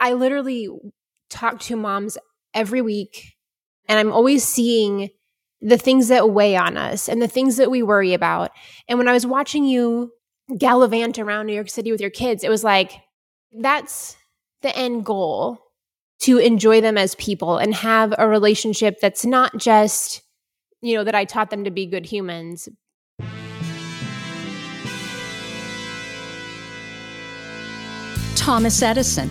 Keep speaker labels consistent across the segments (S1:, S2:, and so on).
S1: I literally talk to moms every week, and I'm always seeing the things that weigh on us and the things that we worry about. And when I was watching you gallivant around New York City with your kids, it was like, that's the end goal to enjoy them as people and have a relationship that's not just, you know, that I taught them to be good humans.
S2: Thomas Edison,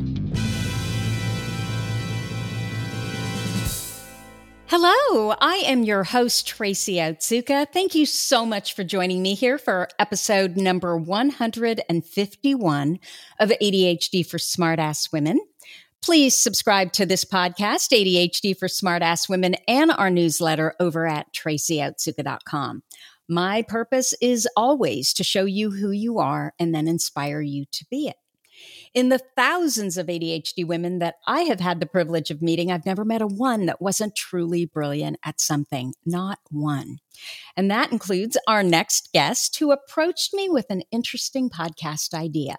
S2: Hello, I am your host, Tracy Otsuka. Thank you so much for joining me here for episode number 151 of ADHD for Smartass Women. Please subscribe to this podcast, ADHD for Smartass Women, and our newsletter over at tracyotsuka.com. My purpose is always to show you who you are and then inspire you to be it. In the thousands of ADHD women that I have had the privilege of meeting, I've never met a one that wasn't truly brilliant at something, not one. And that includes our next guest who approached me with an interesting podcast idea.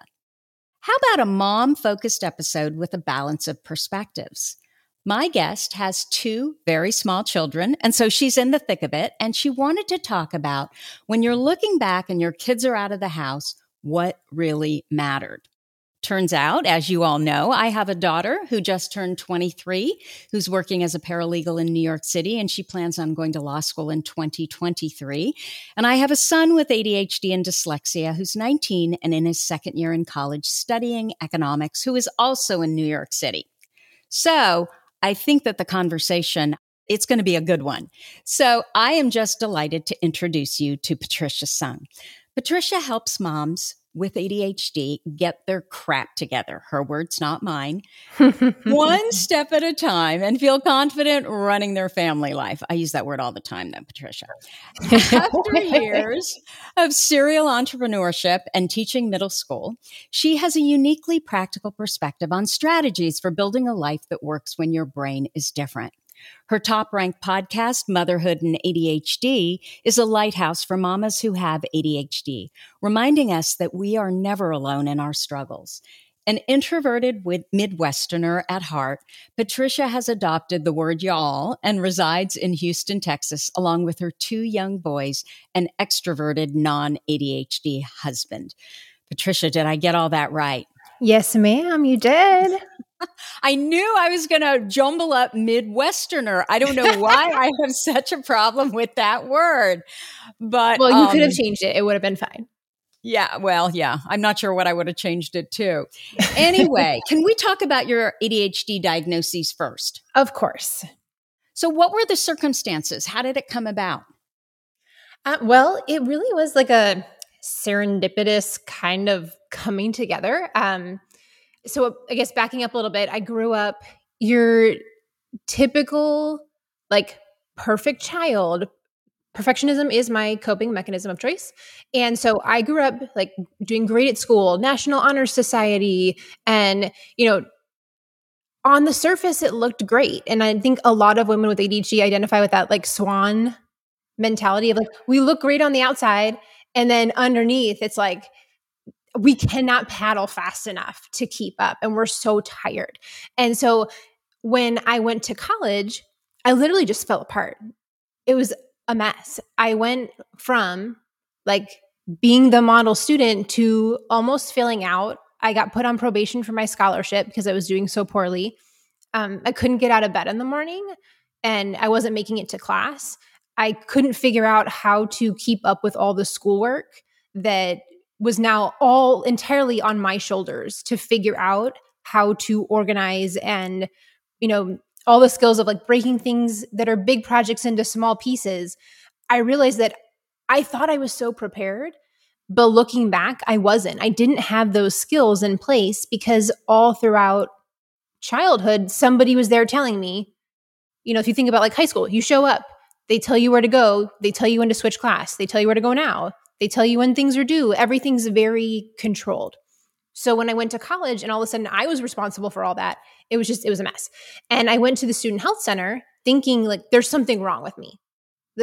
S2: How about a mom focused episode with a balance of perspectives? My guest has two very small children, and so she's in the thick of it. And she wanted to talk about when you're looking back and your kids are out of the house, what really mattered. Turns out, as you all know, I have a daughter who just turned 23, who's working as a paralegal in New York City, and she plans on going to law school in 2023. And I have a son with ADHD and dyslexia who's 19 and in his second year in college studying economics, who is also in New York City. So I think that the conversation it's going to be a good one. So I am just delighted to introduce you to Patricia Sung. Patricia helps moms with ADHD get their crap together. Her words, not mine. one step at a time and feel confident running their family life. I use that word all the time, though, Patricia. After years of serial entrepreneurship and teaching middle school, she has a uniquely practical perspective on strategies for building a life that works when your brain is different. Her top ranked podcast, Motherhood and ADHD, is a lighthouse for mamas who have ADHD, reminding us that we are never alone in our struggles. An introverted Midwesterner at heart, Patricia has adopted the word y'all and resides in Houston, Texas, along with her two young boys and extroverted non ADHD husband. Patricia, did I get all that right?
S1: Yes, ma'am, you did.
S2: I knew I was going to jumble up Midwesterner. I don't know why I have such a problem with that word. But
S1: well, you um, could have um, changed it. It would have been fine.
S2: Yeah, well, yeah. I'm not sure what I would have changed it to. Anyway, can we talk about your ADHD diagnoses first?
S1: Of course.
S2: So, what were the circumstances? How did it come about?
S1: Uh, well, it really was like a serendipitous kind of coming together. Um, so I guess backing up a little bit, I grew up your typical like perfect child. Perfectionism is my coping mechanism of choice. And so I grew up like doing great at school, National Honor Society, and, you know, on the surface, it looked great. And I think a lot of women with ADHD identify with that like swan mentality of like, we look great on the outside. And then underneath, it's like, we cannot paddle fast enough to keep up. And we're so tired. And so when I went to college, I literally just fell apart. It was a mess. I went from like being the model student to almost failing out I got put on probation for my scholarship because I was doing so poorly. Um, I couldn't get out of bed in the morning and I wasn't making it to class. I couldn't figure out how to keep up with all the schoolwork that was now all entirely on my shoulders to figure out how to organize and, you know, all the skills of like breaking things that are big projects into small pieces. I realized that I thought I was so prepared but looking back, I wasn't. I didn't have those skills in place because all throughout childhood, somebody was there telling me, you know, if you think about like high school, you show up, they tell you where to go, they tell you when to switch class, they tell you where to go now, they tell you when things are due. Everything's very controlled. So when I went to college and all of a sudden I was responsible for all that, it was just, it was a mess. And I went to the student health center thinking like there's something wrong with me.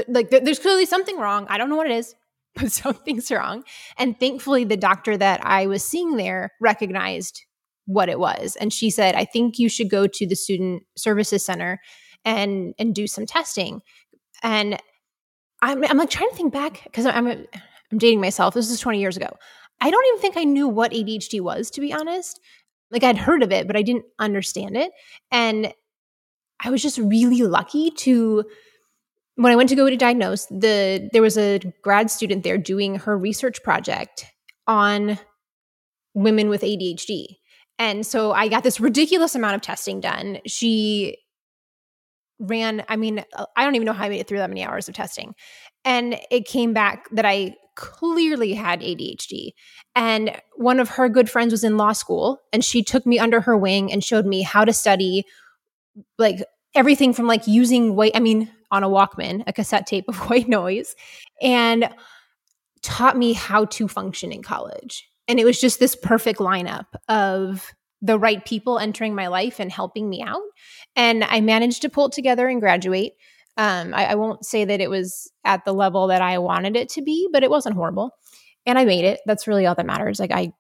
S1: Like there's clearly something wrong. I don't know what it is. but something's wrong. And thankfully, the doctor that I was seeing there recognized what it was. And she said, I think you should go to the student services center and and do some testing. And I'm, I'm like trying to think back because I'm I'm dating myself. This is 20 years ago. I don't even think I knew what ADHD was, to be honest. Like I'd heard of it, but I didn't understand it. And I was just really lucky to when I went to go to diagnose, the there was a grad student there doing her research project on women with ADHD. And so I got this ridiculous amount of testing done. She ran, I mean, uh, I don't even know how I made it through that many hours of testing. And it came back that I clearly had ADHD. And one of her good friends was in law school, and she took me under her wing and showed me how to study like everything from like using white, I mean, on a Walkman, a cassette tape of white noise, and taught me how to function in college. And it was just this perfect lineup of the right people entering my life and helping me out. And I managed to pull it together and graduate. Um, I, I won't say that it was at the level that I wanted it to be, but it wasn't horrible. And I made it. That's really all that matters. Like I,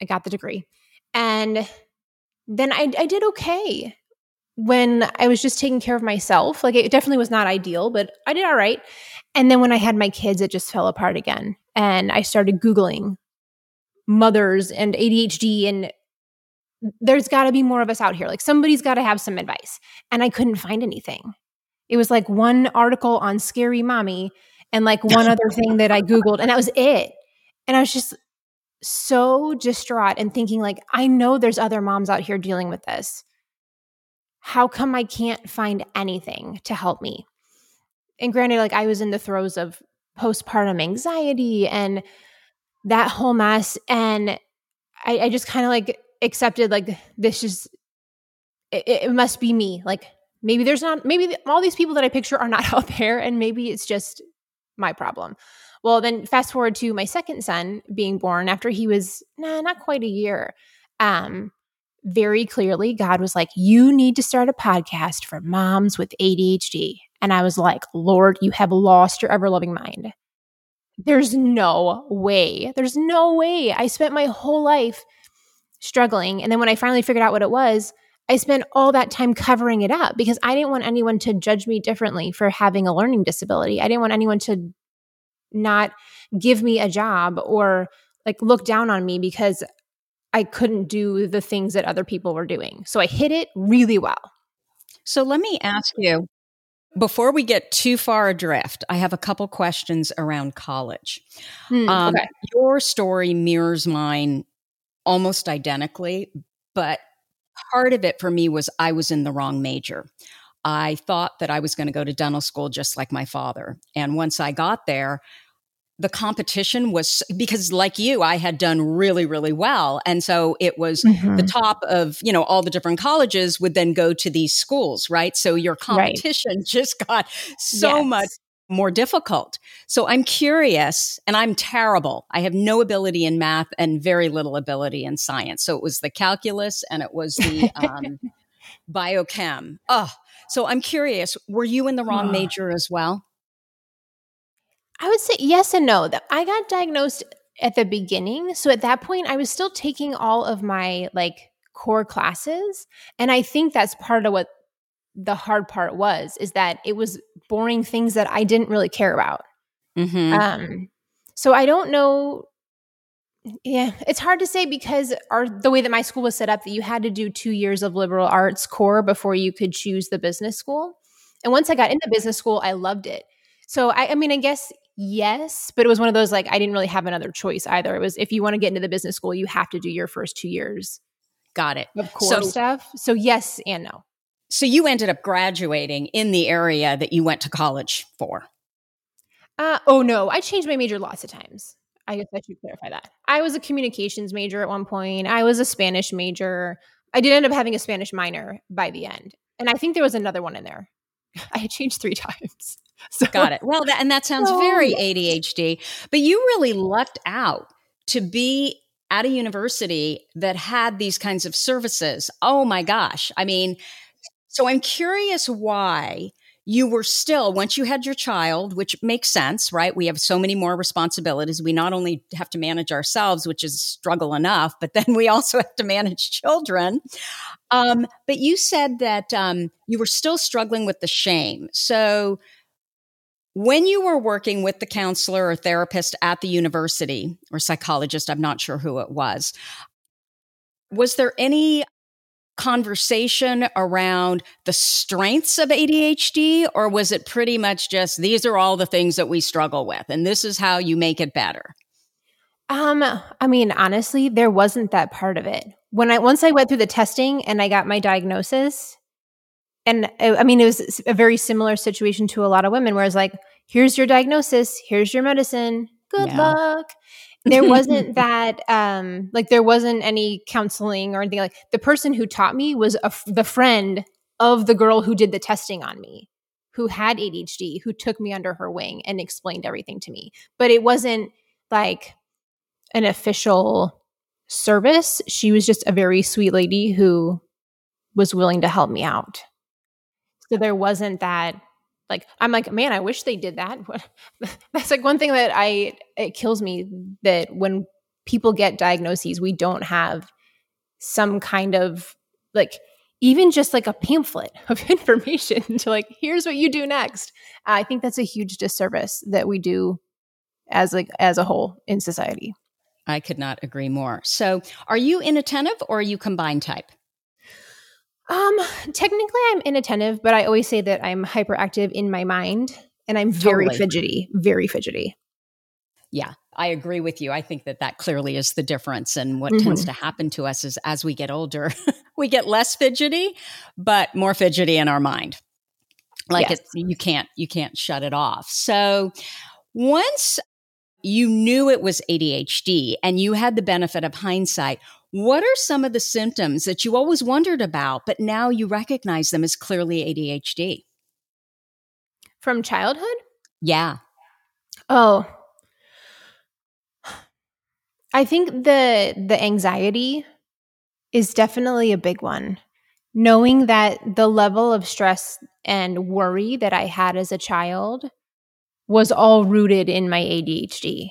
S1: I got the degree. And then I, I did okay when I was just taking care of myself, like it definitely was not ideal, but I did all right. And then when I had my kids, it just fell apart again. And I started Googling mothers and ADHD, and there's got to be more of us out here. Like somebody's got to have some advice. And I couldn't find anything. It was like one article on Scary Mommy and like one other thing that I Googled, and that was it. And I was just so distraught and thinking, like, I know there's other moms out here dealing with this how come I can't find anything to help me? And granted, like I was in the throes of postpartum anxiety and that whole mess. And I, I just kind of like accepted, like, this is, it, it must be me. Like, maybe there's not, maybe all these people that I picture are not out there, and maybe it's just my problem. Well, then fast forward to my second son being born after he was nah, not quite a year. Um, very clearly, God was like, You need to start a podcast for moms with ADHD. And I was like, Lord, you have lost your ever loving mind. There's no way. There's no way. I spent my whole life struggling. And then when I finally figured out what it was, I spent all that time covering it up because I didn't want anyone to judge me differently for having a learning disability. I didn't want anyone to not give me a job or like look down on me because I couldn't do the things that other people were doing. So I hit it really well.
S2: So let me ask you before we get too far adrift, I have a couple questions around college. Hmm, um, okay. Your story mirrors mine almost identically, but part of it for me was I was in the wrong major. I thought that I was going to go to dental school just like my father. And once I got there, the competition was because like you i had done really really well and so it was mm-hmm. the top of you know all the different colleges would then go to these schools right so your competition right. just got so yes. much more difficult so i'm curious and i'm terrible i have no ability in math and very little ability in science so it was the calculus and it was the um, biochem. Oh, so I'm curious, were you in the wrong major as well?
S1: I would say yes and no. I got diagnosed at the beginning. So at that point, I was still taking all of my like core classes. And I think that's part of what the hard part was is that it was boring things that I didn't really care about. Mm-hmm. Um, so I don't know. Yeah, it's hard to say because our the way that my school was set up, that you had to do two years of liberal arts core before you could choose the business school. And once I got into business school, I loved it. So I, I mean, I guess yes, but it was one of those like I didn't really have another choice either. It was if you want to get into the business school, you have to do your first two years.
S2: Got it.
S1: Of core so, stuff. So yes and no.
S2: So you ended up graduating in the area that you went to college for.
S1: Uh, oh no, I changed my major lots of times. I guess I should clarify that. I was a communications major at one point. I was a Spanish major. I did end up having a Spanish minor by the end. And I think there was another one in there. I had changed three times.
S2: So, Got it. Well, that, and that sounds oh, very ADHD, but you really lucked out to be at a university that had these kinds of services. Oh my gosh. I mean, so I'm curious why you were still, once you had your child, which makes sense, right? We have so many more responsibilities. We not only have to manage ourselves, which is struggle enough, but then we also have to manage children. Um, but you said that um, you were still struggling with the shame. So when you were working with the counselor or therapist at the university or psychologist, I'm not sure who it was, was there any conversation around the strengths of ADHD, or was it pretty much just these are all the things that we struggle with and this is how you make it better?
S1: Um, I mean, honestly, there wasn't that part of it. When I once I went through the testing and I got my diagnosis, and I mean, it was a very similar situation to a lot of women where it's like, here's your diagnosis, here's your medicine, good yeah. luck. There wasn't that, um, like, there wasn't any counseling or anything like the person who taught me was a, the friend of the girl who did the testing on me, who had ADHD, who took me under her wing and explained everything to me. But it wasn't like an official service. She was just a very sweet lady who was willing to help me out. So there wasn't that like I'm like, man, I wish they did that. That's like one thing that I it kills me that when people get diagnoses, we don't have some kind of like even just like a pamphlet of information to like here's what you do next. I think that's a huge disservice that we do as like as a whole in society.
S2: I could not agree more. So, are you inattentive or are you combined type?
S1: Um, technically I'm inattentive, but I always say that I'm hyperactive in my mind and I'm very totally. fidgety, very fidgety.
S2: Yeah, I agree with you. I think that that clearly is the difference. And what mm-hmm. tends to happen to us is as we get older, we get less fidgety, but more fidgety in our mind. Like yes. you can't, you can't shut it off. So once you knew it was ADHD and you had the benefit of hindsight, what are some of the symptoms that you always wondered about, but now you recognize them as clearly ADHD?
S1: From childhood?
S2: Yeah.
S1: Oh. I think the the anxiety is definitely a big one. Knowing that the level of stress and worry that I had as a child was all rooted in my ADHD.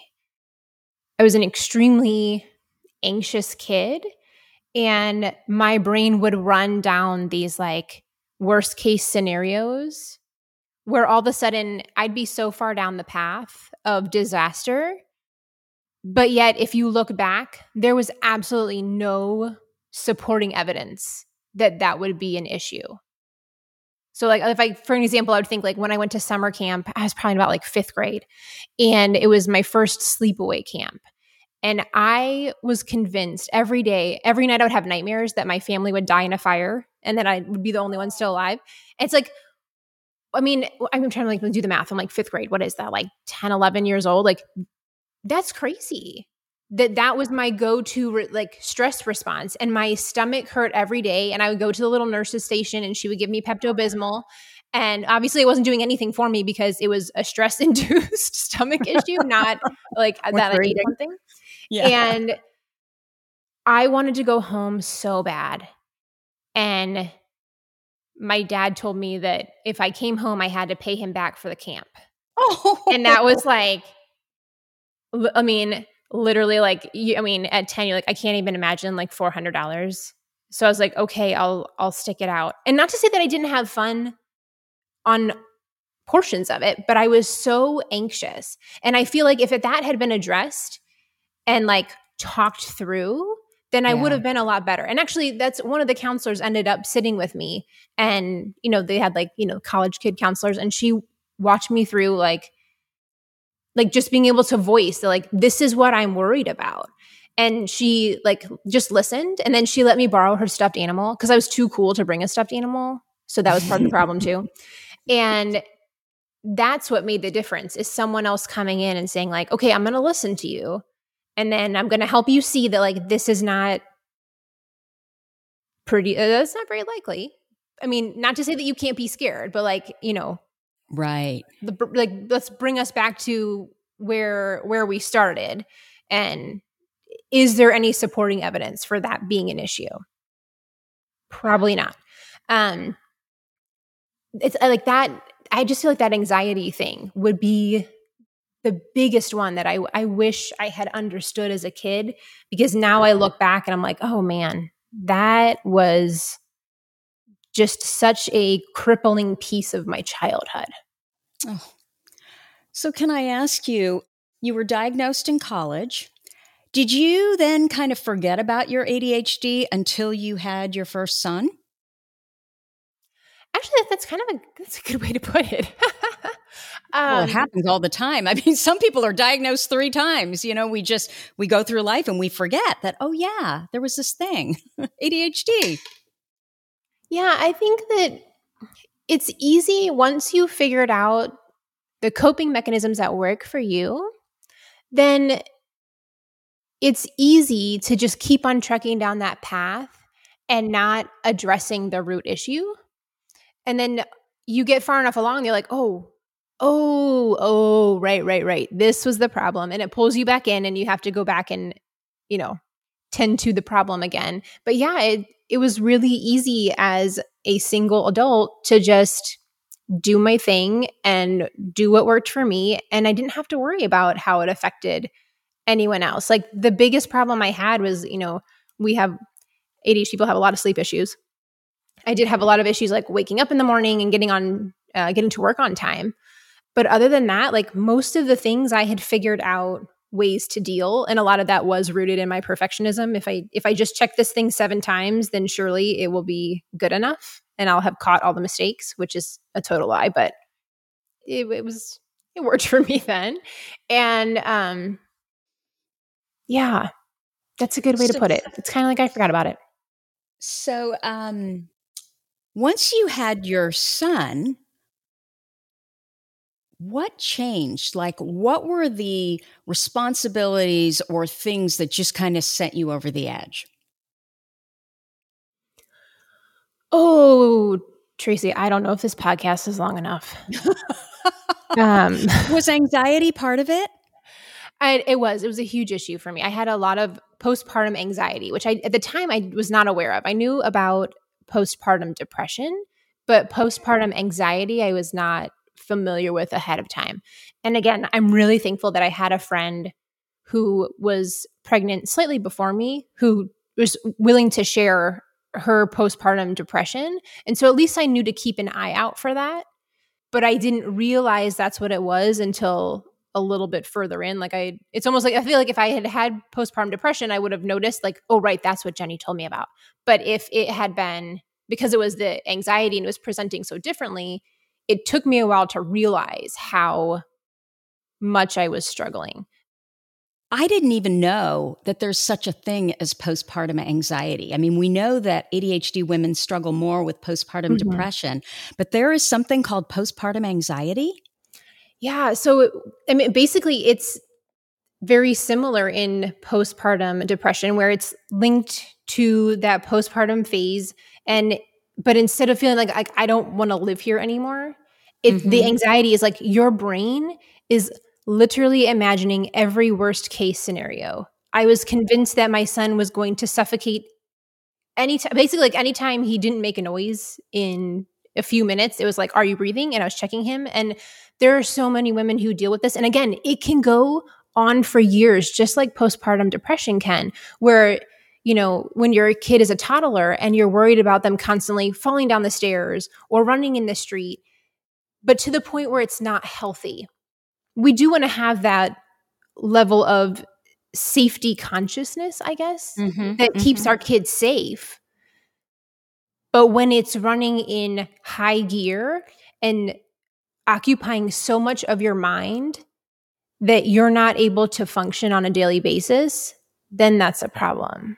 S1: I was an extremely anxious kid and my brain would run down these like worst case scenarios where all of a sudden I'd be so far down the path of disaster. But yet, if you look back, there was absolutely no supporting evidence that that would be an issue. So, like, if I, for an example, I would think like when I went to summer camp, I was probably about like fifth grade, and it was my first sleepaway camp. And I was convinced every day, every night I would have nightmares that my family would die in a fire and that I would be the only one still alive. It's like, I mean, I'm trying to like do the math. I'm like fifth grade. What is that? Like 10, 11 years old? Like, that's crazy. That that was my go-to re- like stress response, and my stomach hurt every day. And I would go to the little nurse's station, and she would give me Pepto Bismol. And obviously, it wasn't doing anything for me because it was a stress-induced stomach issue, not like that I ate something. Yeah. And I wanted to go home so bad. And my dad told me that if I came home, I had to pay him back for the camp.
S2: Oh,
S1: And that was like, I mean, literally, like, I mean, at 10, you're like, I can't even imagine like $400. So I was like, okay, I'll, I'll stick it out. And not to say that I didn't have fun on portions of it, but I was so anxious. And I feel like if that had been addressed and like talked through, then I would have been a lot better. And actually, that's one of the counselors ended up sitting with me. And, you know, they had like, you know, college kid counselors, and she watched me through like, like just being able to voice like, this is what I'm worried about. And she like just listened. And then she let me borrow her stuffed animal because I was too cool to bring a stuffed animal. So that was part of the problem too. And that's what made the difference is someone else coming in and saying like okay i'm going to listen to you and then i'm going to help you see that like this is not pretty uh, that's not very likely. I mean not to say that you can't be scared but like you know
S2: right.
S1: the like let's bring us back to where where we started. And is there any supporting evidence for that being an issue? Probably not. Um it's uh, like that i just feel like that anxiety thing would be the biggest one that i i wish i had understood as a kid because now i look back and i'm like oh man that was just such a crippling piece of my childhood
S2: Oh. So, can I ask you? You were diagnosed in college. Did you then kind of forget about your ADHD until you had your first son?
S1: Actually, that's kind of a that's a good way to put it.
S2: well,
S1: um,
S2: it happens all the time. I mean, some people are diagnosed three times. You know, we just we go through life and we forget that. Oh yeah, there was this thing, ADHD.
S1: yeah, I think that it's easy once you figured out the coping mechanisms that work for you, then it's easy to just keep on trekking down that path and not addressing the root issue. And then you get far enough along, and you're like, oh, oh, oh, right, right, right. This was the problem. And it pulls you back in, and you have to go back and, you know, tend to the problem again. But yeah, it, it was really easy as a single adult to just do my thing and do what worked for me. And I didn't have to worry about how it affected anyone else. Like the biggest problem I had was, you know, we have ADHD people have a lot of sleep issues. I did have a lot of issues like waking up in the morning and getting on, uh, getting to work on time. But other than that, like most of the things I had figured out ways to deal and a lot of that was rooted in my perfectionism. If i if i just check this thing seven times then surely it will be good enough and i'll have caught all the mistakes which is a total lie but it, it was it worked for me then. And um yeah that's a good way to put it. It's kind of like i forgot about it.
S2: So, um, once you had your son, what changed? Like, what were the responsibilities or things that just kind of sent you over the edge?
S1: oh tracy i don't know if this podcast is long enough um
S2: Was anxiety part of it?
S1: I, it was. It was a huge issue for me. I had a lot of postpartum anxiety, which I at the time I was not aware of. I knew about postpartum depression, but postpartum anxiety I was not familiar with ahead of time. And again, I'm really thankful that I had a friend who was pregnant slightly before me who was willing to share her postpartum depression. And so at least I knew to keep an eye out for that. But I didn't realize that's what it was until a little bit further in. Like I, it's almost like I feel like if I had had postpartum depression, I would have noticed like, oh right, that's what Jenny told me about. But if it had been because it was the anxiety and it was presenting so differently, it took me a while to realize how much I was struggling.
S2: I didn't even know that there's such a thing as postpartum anxiety. I mean, we know that ADHD women struggle more with postpartum
S1: Mhm.
S2: depression, but there is something called postpartum anxiety.
S1: Yeah. So, I mean, basically, it's very similar in postpartum depression, where it's linked to that postpartum phase. And, but instead of feeling like, like I don't want to live here anymore, it, the
S2: Mhm.
S1: anxiety is like your brain is literally imagining every worst case scenario. I was convinced that my son was going to suffocate anytime, basically, like anytime he didn't make a noise in a few minutes, it was like, Are you breathing? And I was checking him. And there are so many women who deal with this. And again, it can go on for years, just like postpartum depression can, where you know, when your kid is a toddler and you're worried about them constantly falling down the stairs or running in the street, but to the point where it's not healthy. We do want to have that level of safety consciousness, I guess, mm-hmm, that mm-hmm. keeps our kids safe. But when it's running in high gear and occupying so much of your mind that you're not able to function on a daily basis, then that's a problem.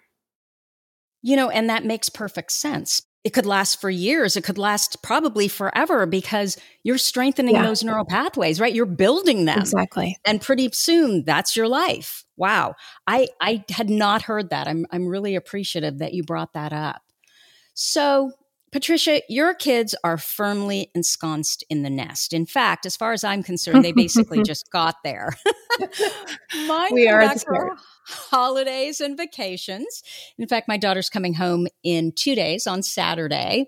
S2: You know, and that makes perfect sense. It could last for years. It could last probably forever because you're strengthening yeah. those neural pathways, right? You're building them.
S1: Exactly.
S2: And pretty soon that's your life. Wow. I, I had not heard that. I'm, I'm really appreciative that you brought that up. So Patricia, your kids are firmly ensconced in the nest. In fact, as far as I'm concerned, they basically just got there. Mine we are back for holidays and vacations. In fact, my daughter's coming home in two days on Saturday.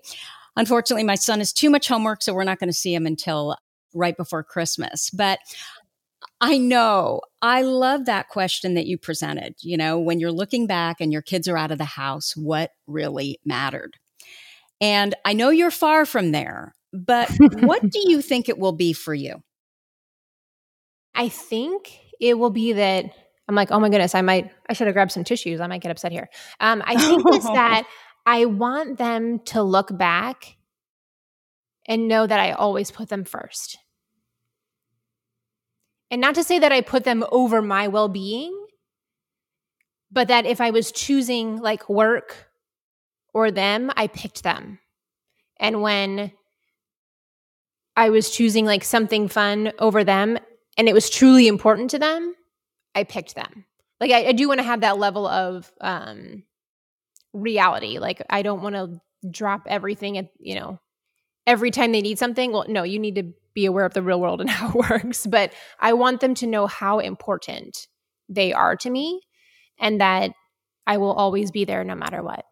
S2: Unfortunately, my son has too much homework, so we're not going to see him until right before Christmas. But I know. I love that question that you presented. You know, when you're looking back and your kids are out of the house, what really mattered? And I know you're far from there, but what do you think it will be for you?
S1: I think it will be that I'm like, oh my goodness, I might, I should have grabbed some tissues. I might get upset here. Um, I think it's that I want them to look back and know that I always put them first. And not to say that I put them over my well being, but that if I was choosing like work or them, I picked them. And when I was choosing like something fun over them and it was truly important to them, I picked them. Like I, I do want to have that level of um reality. Like I don't want to drop everything at, you know, every time they need something. Well, no, you need to be aware of the real world and how it works. But I want them to know how important they are to me and that I will always be there no matter what.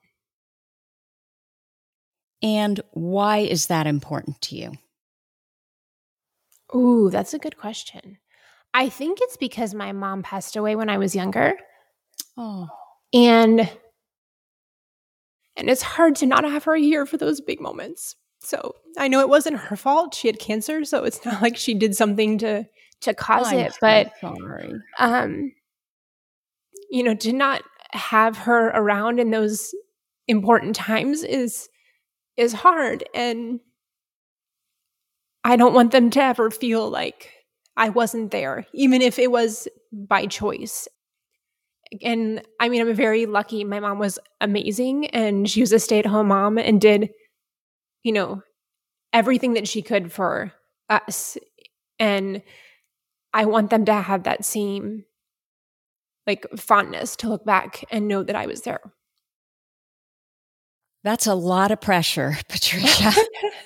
S2: And why is that important to you?
S1: Ooh, that's a good question. I think it's because my mom passed away when I was younger. Oh. And and it's hard to not have her here for those big moments. So, I know it wasn't her fault. She had cancer, so it's not like she did something to to cause I'm it, but sorry. um you know, to not have her around in those important times is is hard and I don't want them to ever feel like I wasn't there, even if it was by choice. And I mean, I'm very lucky. My mom was amazing and she was a stay at home mom and did, you know, everything that she could for us. And I want them to have that same like fondness to look back and know that I was there.
S2: That's a lot of pressure, Patricia.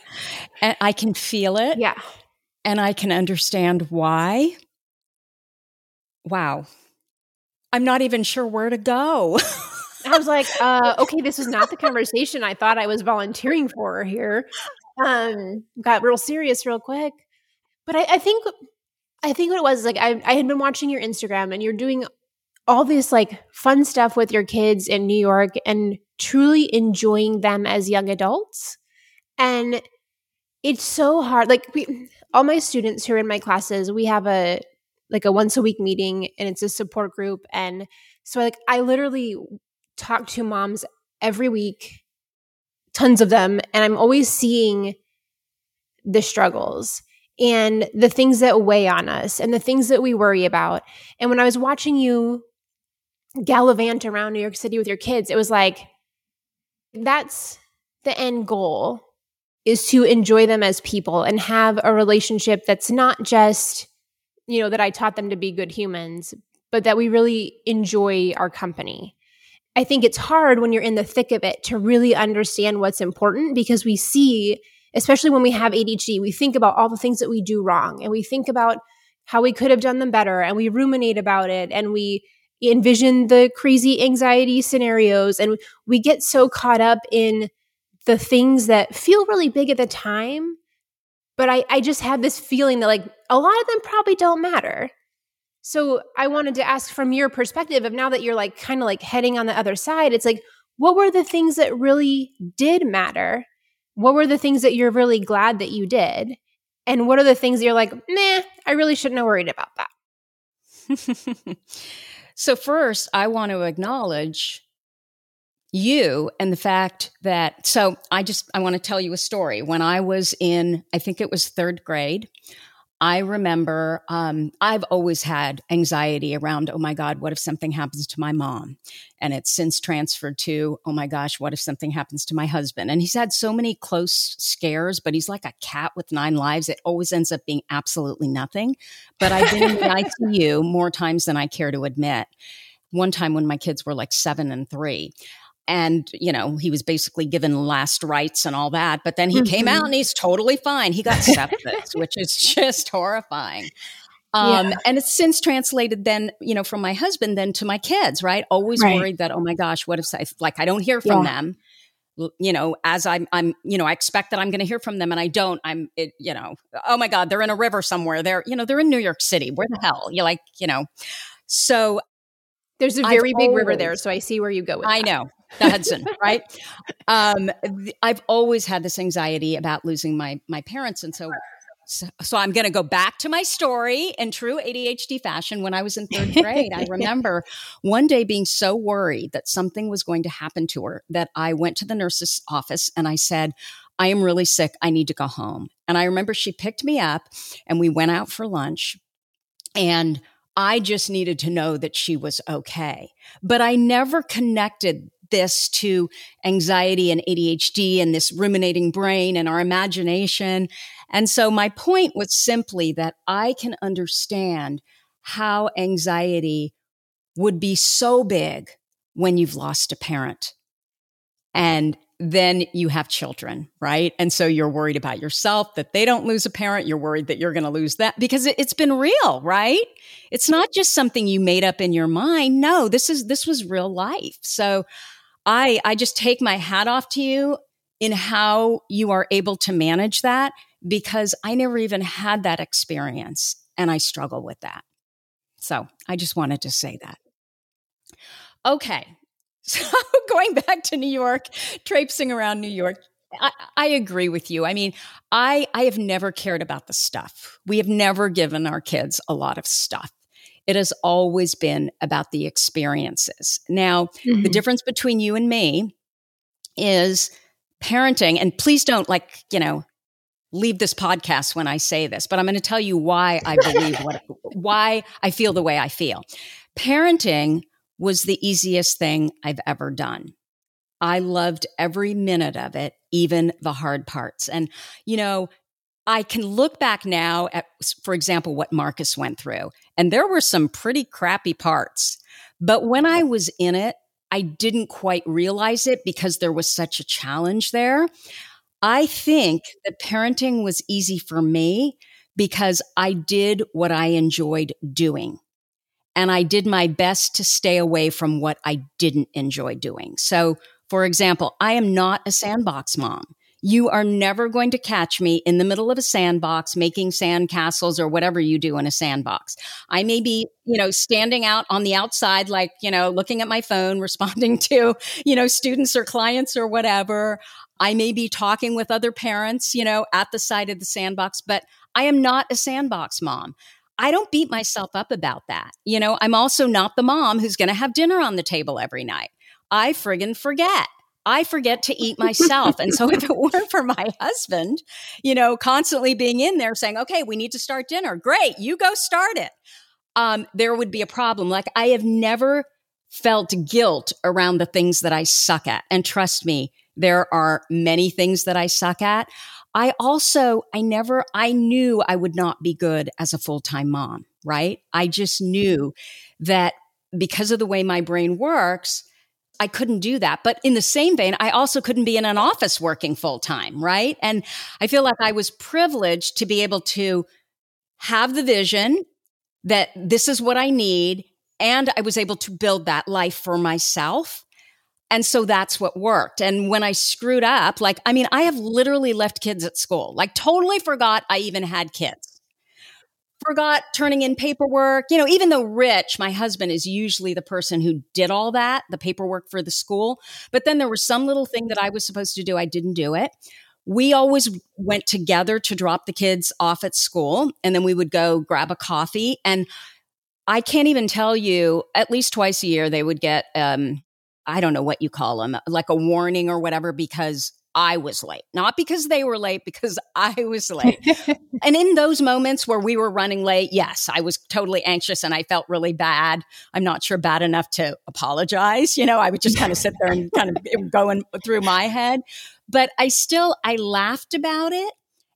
S2: and I can feel it.
S1: Yeah.
S2: And I can understand why. Wow. I'm not even sure where to go.
S1: I was like, uh, okay, this is not the conversation I thought I was volunteering for here. Um, got real serious real quick. But I, I think I think what it was like I, I had been watching your Instagram and you're doing all this like fun stuff with your kids in New York and truly enjoying them as young adults. And it's so hard. Like we, all my students who are in my classes, we have a like a once a week meeting and it's a support group. And so like I literally talk to moms every week, tons of them, and I'm always seeing the struggles and the things that weigh on us and the things that we worry about. And when I was watching you gallivant around New York City with your kids, it was like, that's the end goal is to enjoy them as people and have a relationship that's not just, you know, that I taught them to be good humans, but that we really enjoy our company. I think it's hard when you're in the thick of it to really understand what's important because we see, especially when we have ADHD, we think about all the things that we do wrong and we think about how we could have done them better and we ruminate about it and we envision the crazy anxiety scenarios and we get so caught up in the things that feel really big at the time, but I, I just have this feeling that like a lot of them probably don't matter. So I wanted to ask from your perspective of now that you're like kind of like heading on the other side, it's like, what were the things that really did matter? What were the things that you're really glad that you did? And what are the things that you're like, nah, I really shouldn't have worried about that?
S2: so, first, I want to acknowledge you and the fact that so i just i want to tell you a story. When i was in i think it was third grade i remember um, i've always had anxiety around oh my god what if something happens to my mom? And it's since transferred to oh my gosh what if something happens to my husband? And he's had so many close scares but he's like a cat with nine lives. It always ends up being absolutely nothing. But i've been in the icu more times than i care to admit. One time when my kids were like seven and three and you know he was basically given last rites and all that but then he mm-hmm. came out mm-hmm. and he's totally fine he got sepsis which is just horrifying um, yeah. and it's since translated then you know from my husband then to my kids right always right. worried that oh my gosh what if I, like i don't hear from yeah. them you know as i'm i'm you know i expect that i'm going to hear from them and i don't i'm it, you know oh my god they're in a river somewhere they're you know they're in new york city where the hell you like you know so
S1: there's a very I've big always, river there, so I see where you go with
S2: I
S1: that.
S2: know the Hudson, right? Um, th- I've always had this anxiety about losing my my parents, and so so, so I'm going to go back to my story in true ADHD fashion. When I was in third grade, I remember one day being so worried that something was going to happen to her that I went to the nurse's office and I said, I am really sick. I need to go home. And I remember she picked me up and we went out for lunch. And I just needed to know that she was okay. But I never connected this to anxiety and ADHD and this ruminating brain and our imagination. And so my point was simply that I can understand how anxiety would be so big when you've lost a parent. And then you have children, right? And so you're worried about yourself that they don't lose a parent. You're worried that you're going to lose that because it, has been real, right? It's not just something you made up in your mind. No, this is, this was real life. So I, I just take my hat off to you in how you are able to manage that because I never even had that experience and I struggle with that. So I just wanted to say that. Okay. So going back to New York, traipsing around New York, I, I, agree with you. I mean, I I have never cared about the stuff. We have never given our kids a lot of stuff. It has always been about the experiences. Now, mm-hmm. the difference between you and me is parenting, and please don't like, you know, leave this podcast when I say this, but I'm going to tell you why I believe what, why I feel the way I feel. Parenting was the easiest thing I've ever done. I loved every minute of it, even the hard parts. And, you know, I can look back now at, for example, what Marcus went through, and there were some pretty crappy parts. But when I was in it, I didn't quite realize it because there was such a challenge there. I think that parenting was easy for me because I did what I enjoyed doing and I did my best to stay away from what I didn't enjoy doing. So, for example, I am not a sandbox mom. You are never going to catch me in the middle of a sandbox making sand castles or whatever you do in a sandbox. I may be, you know, standing out on the outside, like, you know, looking at my phone, responding to, you know, students or clients or whatever. I may be talking with other parents, you know, at the side of the sandbox, but I am not a sandbox mom. I don't beat myself up about that. You know, I'm also not the mom who's going to have dinner on the table every night. I friggin' forget. I forget to eat myself. and so if it weren't for my husband, you know, constantly being in there saying, okay, we need to start dinner. Great. You go start it. Um, there would be a problem. Like I have never felt guilt around the things that I suck at. And trust me, there are many things that I suck at. I also, I never, I knew I would not be good as a full time mom, right? I just knew that because of the way my brain works, I couldn't do that. But in the same vein, I also couldn't be in an office working full time, right? And I feel like I was privileged to be able to have the vision that this is what I need. And I was able to build that life for myself And so that's what worked. And when I screwed up, like, I mean, I have literally left kids at school, like, totally forgot I even had kids forgot turning in paperwork. You know, even though Rich, my husband, is usually the person who did all that, the paperwork for the school. But then there was some little thing that I was supposed to do. I didn't do it. We always went together to drop the kids off at school, and then we would go grab a coffee. And I can't even tell you, at least twice a year, they would get, um, I don't know what you call them, like a warning or whatever, because I was late, not because they were late, because I was late. and in those moments where we were running late, yes, I was totally anxious and I felt really bad. I'm not sure bad enough to apologize. You know, I would just kind of sit there and kind of going through my head. But I still, I laughed about it.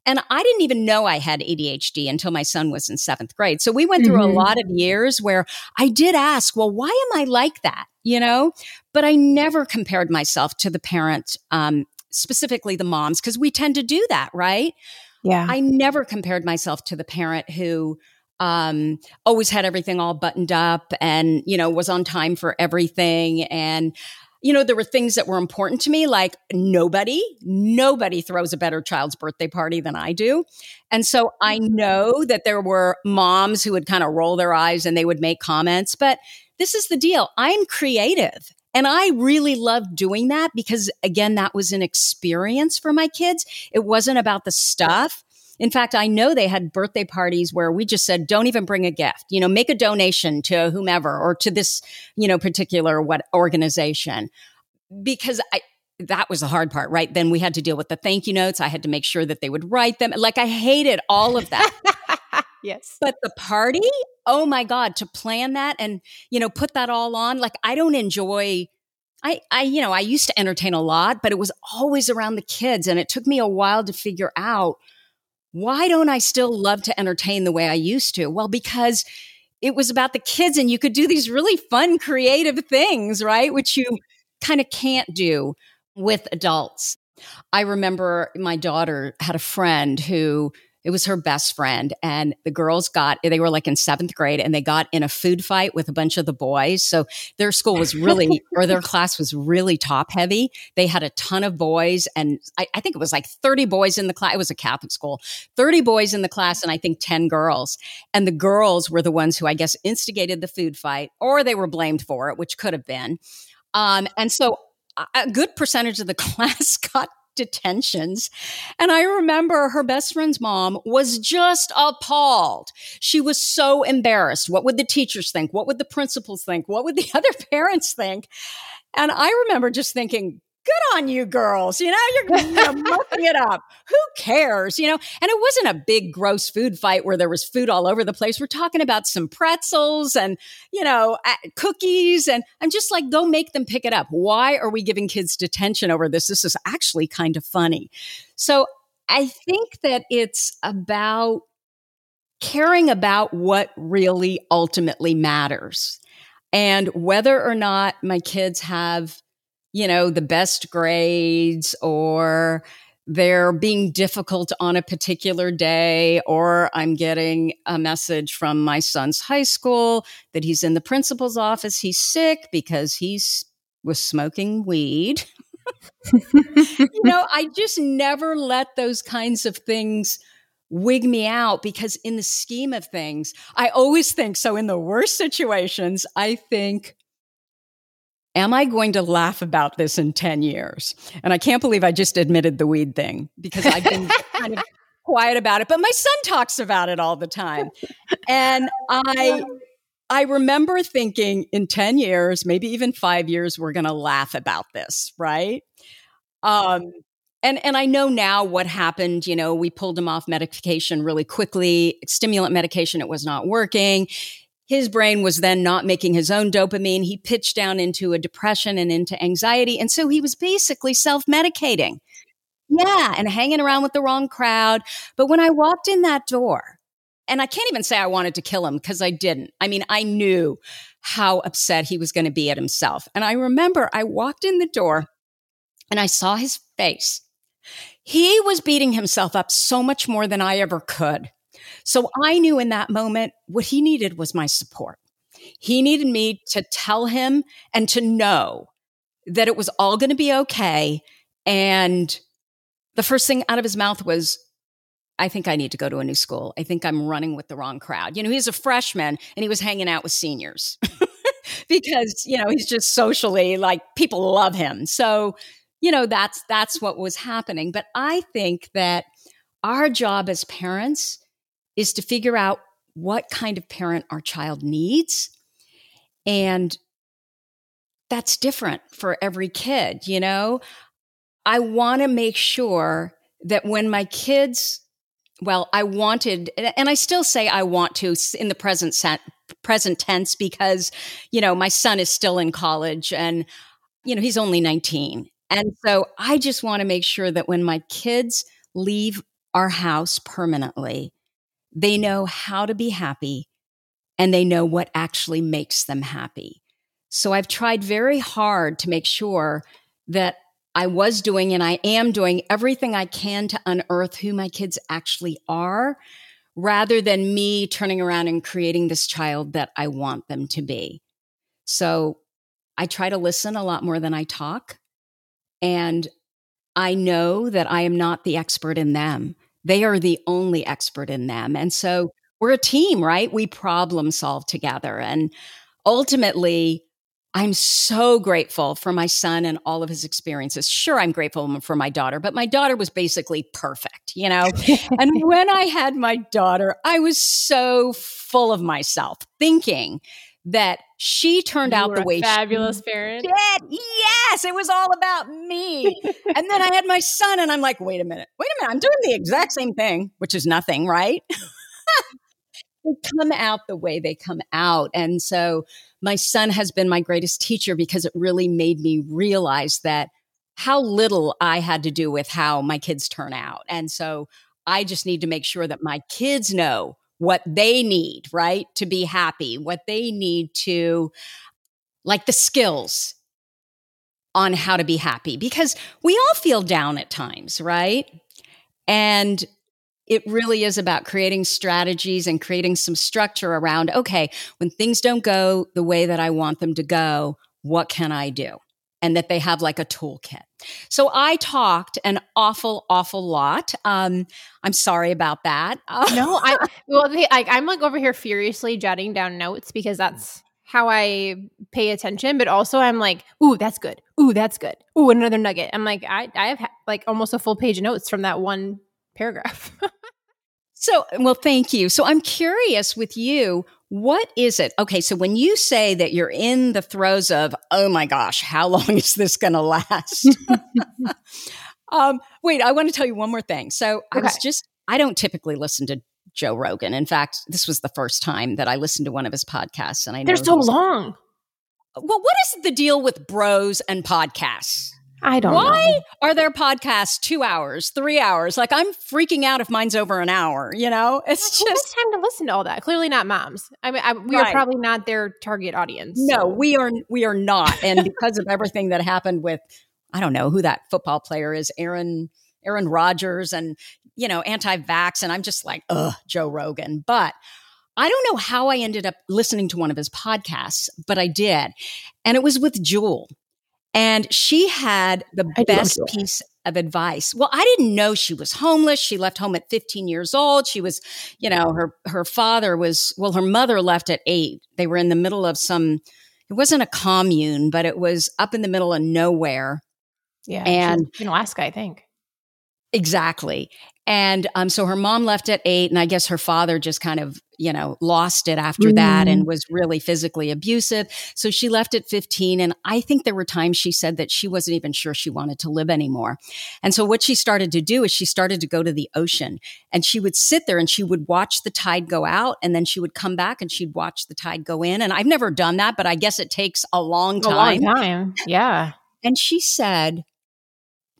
S2: And I didn't even know I had ADHD until my son was in seventh grade. So we went through mm-hmm. a lot of years where I did ask, well, why am I like that? You know, but I never compared myself to the parent um, specifically the moms, because we tend to do that, right?
S1: Yeah.
S2: I never compared myself to the parent who um, always had everything all buttoned up and, you know, was on time for everything. And, you know, there were things that were important to me, like nobody, nobody throws a better child's birthday party than I do. And so I know that there were moms who would kind of roll their eyes and they would make comments, but this is the deal. I'm creative. And I really loved doing that because, again, that was an experience for my kids. It wasn't about the stuff. In fact, I know they had birthday parties where we just said, don't even bring a gift, you know, make a donation to whomever or to this, you know, particular what organization. Because I, that was the hard part, right? Then we had to deal with the thank you notes. I had to make sure that they would write them. Like I hated all of that.
S1: yes.
S2: But the party, oh my God, to plan that and, you know, put that all on, like I don't enjoy I, I, you know, I used to entertain a lot, but it was always around the kids. And it took me a while to figure out why don't I still love to entertain the way I used to? Well, because it was about the kids and you could do these really fun, creative things, right? Which you kind of can't do with adults. I remember my daughter had a friend who it was her best friend. And the girls got, they were like in seventh grade and they got in a food fight with a bunch of the boys. So their school was really, or their class was really top heavy. They had a ton of boys. And I, I think it was like 30 boys in the class. It was a Catholic school, 30 boys in the class and I think 10 girls. And the girls were the ones who I guess instigated the food fight or they were blamed for it, which could have been. Um, and so a good percentage of the class got detentions. And I remember her best friend's mom was just appalled. She was so embarrassed. What would the teachers think? What would the principals think? What would the other parents think? And I remember just thinking, good on you girls. You know, you're you mucking it up. Who cares? You know, and it wasn't a big gross food fight where there was food all over the place. We're talking about some pretzels and, you know, cookies. And I'm just like, go make them pick it up. Why are we giving kids detention over this? This is actually kind of funny. So I think that it's about caring about what really ultimately matters. And whether or not my kids have you know, the best grades or they're being difficult on a particular day, or I'm getting a message from my son's high school that he's in the principal's office. He's sick because he's was smoking weed. you know, I just never let those kinds of things wig me out because in the scheme of things, I always think so in the worst situations, I think am I going to laugh about this in 10 years? And I can't believe I just admitted the weed thing because I've been kind of quiet about it, but my son talks about it all the time. And I I remember thinking in 10 years, maybe even 5 years we're going to laugh about this, right? Um and and I know now what happened, you know, we pulled him off medication really quickly, stimulant medication it was not working his brain was then not making his own dopamine. He pitched down into a depression and into anxiety. And so he was basically self medicating. Yeah, and hanging around with the wrong crowd. But when I walked in that door, and I can't even say I wanted to kill him because I didn't. I mean, I knew how upset he was going to be at himself. And I remember I walked in the door and I saw his face. He was beating himself up so much more than I ever could. So I knew in that moment what he needed was my support. He needed me to tell him and to know that it was all going to be okay. And the first thing out of his mouth was, I think I need to go to a new school. I think I'm running with the wrong crowd. You know, he's a freshman and he was hanging out with seniors because, you know, he's just socially like people love him. So, you know, that's that's what was happening. But I think that our job as parents is to figure out what kind of parent our child needs and that's different for every kid, you know? I want to make sure that when my kids well, I wanted, and I still say I want to in the present present tense because, you know, my son is still in college and, you know, he's only 19. And so I just want to make sure that when my kids leave our house permanently, they know how to be happy and they know what actually makes them happy. So I've tried very hard to make sure that I was doing and I am doing everything I can to unearth who my kids actually are rather than me turning around and creating this child that I want them to be. So I try to listen a lot more than I talk. And I know that I am not the expert in them. They are the only expert in them. And so we're a team, right? We problem solve together. And ultimately, I'm so grateful for my son and all of his experiences. Sure, I'm grateful for my daughter, but my daughter was basically perfect, you know? and when I had my daughter, I was so full of myself thinking that she turned
S1: You
S2: out the
S1: a
S2: way
S1: fabulous
S2: she
S1: parent.
S2: did. Yes, it was all about me. and then I had my son, and I'm like, wait a minute, wait a minute, I'm doing the exact same thing, which is nothing, right? they come out the way they come out. And so my son has been my greatest teacher because it really made me realize that how little I had to do with how my kids turn out. And so I just need to make sure that my kids know what they need, right? To be happy, what they need to, like the skills on how to be happy, because we all feel down at times, right? And it really is about creating strategies and creating some structure around okay, when things don't go the way that I want them to go, what can I do? And that they have like a toolkit. So I talked an awful, awful lot. Um, I'm sorry about that.
S1: No, I well, they, I, I'm like over here furiously jotting down notes because that's how I pay attention. But also, I'm like, ooh, that's good. Ooh, that's good. Ooh, another nugget. I'm like, I, I have ha- like almost a full page of notes from that one paragraph.
S2: So, well, thank you. So, I'm curious with you, what is it? Okay, so when you say that you're in the throes of, oh my gosh, how long is this going to last? um, wait, I want to tell you one more thing. So, I was just, I don't typically listen to Joe Rogan. In fact, this was the first time that I listened to one of his podcasts, and I know
S1: They're so long.
S2: Well, what is the deal with bros and podcasts?
S1: I don't
S2: Why
S1: know.
S2: are there podcasts two hours, three hours? Like I'm freaking out if mine's over an hour. You know, it's
S1: Who has
S2: just
S1: time to listen to all that? Clearly not moms. I mean, I, we
S2: Right.
S1: are probably not their target audience.
S2: no,
S1: so-
S2: we are we are not. And because of everything that happened with, I don't know who that football player is, Aaron Aaron Rodgers, and you know, anti-vax, and I'm just like, ugh, Joe Rogan. But I don't know how I ended up listening to one of his podcasts, but I did, and it was with Jewel, and she had the
S1: I
S2: best piece of advice. Well, I didn't know she was homeless. She left home at 15 years old. She was, you know, her her father was well, her mother left at 8. They were in the middle of some it wasn't a commune, but it was up in the middle of nowhere.
S1: Yeah,
S2: And-
S1: in Alaska, I think.
S2: Exactly. And um, so her mom left at eight, and I guess her father just kind of, you know, lost it after that and was really physically abusive. So she left at 15. And I think there were times she said that she wasn't even sure she wanted to live anymore. And so what she started to do is she started to go to the ocean and she would sit there and she would watch the tide go out and then she would come back and she'd watch the tide go in. And I've never done that, but I guess it takes a long time.
S1: A long time. Yeah.
S2: And she said,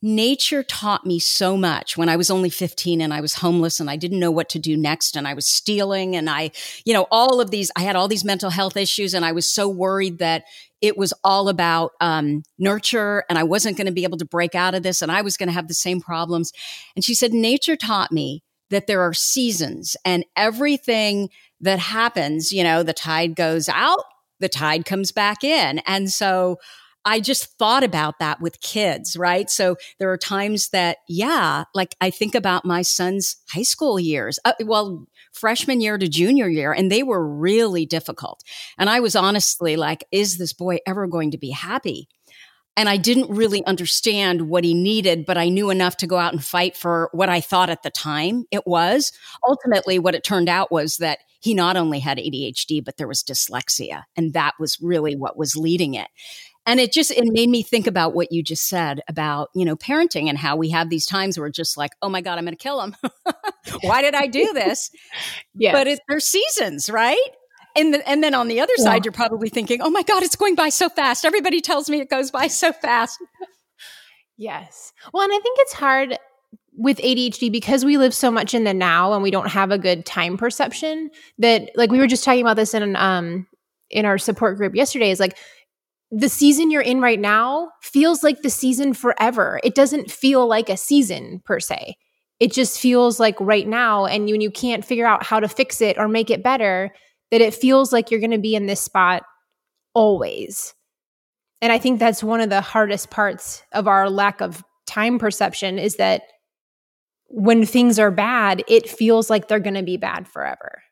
S2: Nature taught me so much when I was only 15 and I was homeless and I didn't know what to do next. And I was stealing and I, you know, all of these, I had all these mental health issues and I was so worried that it was all about um, nurture and I wasn't going to be able to break out of this and I was going to have the same problems. And she said, Nature taught me that there are seasons and everything that happens, you know, the tide goes out, the tide comes back in. And so, I just thought about that with kids, right? So there are times that, yeah, like I think about my son's high school years. Uh, well, freshman year to junior year, and they were really difficult. And I was honestly like, is this boy ever going to be happy? And I didn't really understand what he needed, but I knew enough to go out and fight for what I thought at the time it was. Ultimately, what it turned out was that he not only had ADHD, but there was dyslexia. And that was really what was leading it. And it just, it made me think about what you just said about, you know, parenting and how we have these times where just like, oh my God, I'm going to kill him. Why did I do this? yeah. But it, there's seasons, right? And, the, and then on the other yeah. side, you're probably thinking, oh my God, it's going by so fast. Everybody tells me it goes by so fast.
S1: yes. Well, and I think it's hard with ADHD because we live so much in the now and we don't have a good time perception that like we were just talking about this in um in our support group yesterday is like the season you're in right now feels like the season forever. It doesn't feel like a season per se. It just feels like right now and when you can't figure out how to fix it or make it better, that it feels like you're going to be in this spot always. And I think that's one of the hardest parts of our lack of time perception is that when things are bad, it feels like they're going to be bad forever.